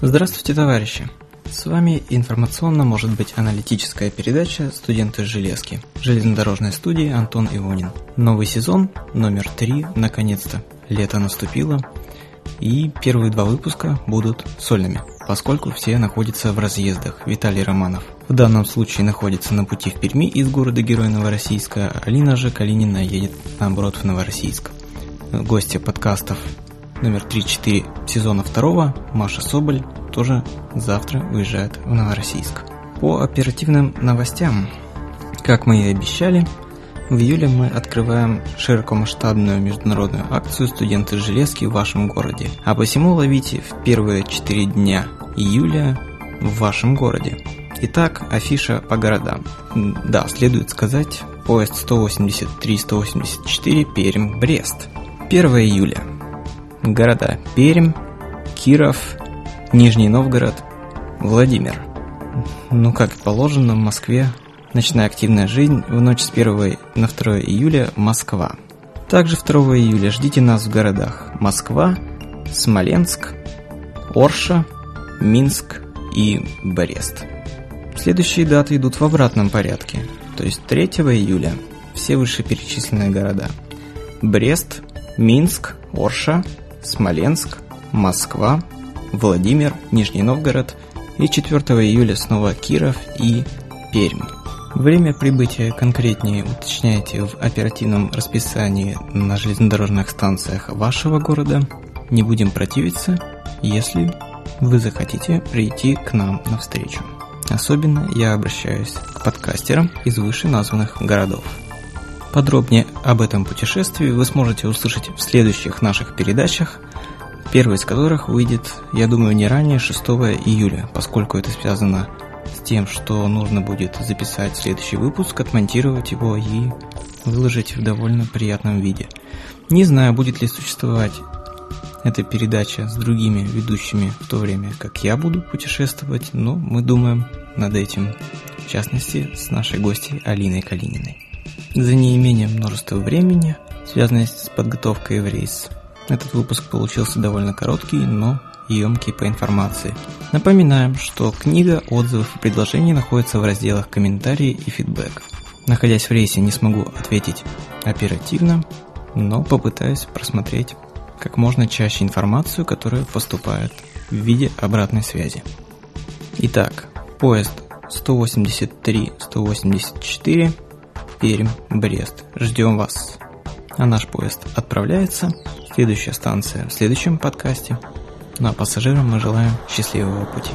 Здравствуйте, товарищи! С вами информационно может быть аналитическая передача «Студенты железки» железнодорожной студии Антон Ивонин. Новый сезон, номер три, наконец-то. Лето наступило, и первые два выпуска будут сольными, поскольку все находятся в разъездах. Виталий Романов в данном случае находится на пути в Перми из города-героя Новороссийска, Алина же Калинина едет наоборот в Новороссийск. Гости подкастов номер 3-4 сезона 2 Маша Соболь тоже завтра уезжает в Новороссийск. По оперативным новостям, как мы и обещали, в июле мы открываем широкомасштабную международную акцию «Студенты железки» в вашем городе. А посему ловите в первые 4 дня июля в вашем городе. Итак, афиша по городам. Да, следует сказать, поезд 183-184 Пермь-Брест. 1 июля. Города Пермь, Киров, Нижний Новгород, Владимир. Ну, как и положено, в Москве ночная активная жизнь в ночь с 1 на 2 июля Москва. Также 2 июля ждите нас в городах Москва, Смоленск, Орша, Минск и Брест. Следующие даты идут в обратном порядке, то есть 3 июля все вышеперечисленные города. Брест, Минск, Орша, Смоленск, Москва, Владимир, Нижний Новгород и 4 июля снова Киров и Пермь. Время прибытия конкретнее уточняйте в оперативном расписании на железнодорожных станциях вашего города. Не будем противиться, если вы захотите прийти к нам навстречу. Особенно я обращаюсь к подкастерам из вышеназванных городов. Подробнее об этом путешествии вы сможете услышать в следующих наших передачах, первая из которых выйдет, я думаю, не ранее 6 июля, поскольку это связано с тем, что нужно будет записать следующий выпуск, отмонтировать его и выложить в довольно приятном виде. Не знаю, будет ли существовать эта передача с другими ведущими в то время, как я буду путешествовать, но мы думаем над этим, в частности, с нашей гостьей Алиной Калининой. За неимением множества времени, связанное с подготовкой в рейс, этот выпуск получился довольно короткий, но емкий по информации. Напоминаем, что книга отзывов и предложений находится в разделах комментарии и фидбэк. Находясь в рейсе, не смогу ответить оперативно, но попытаюсь просмотреть как можно чаще информацию, которая поступает в виде обратной связи. Итак, поезд 183-184 Пермь, Брест. Ждем вас. А наш поезд отправляется. Следующая станция в следующем подкасте. Ну а пассажирам мы желаем счастливого пути.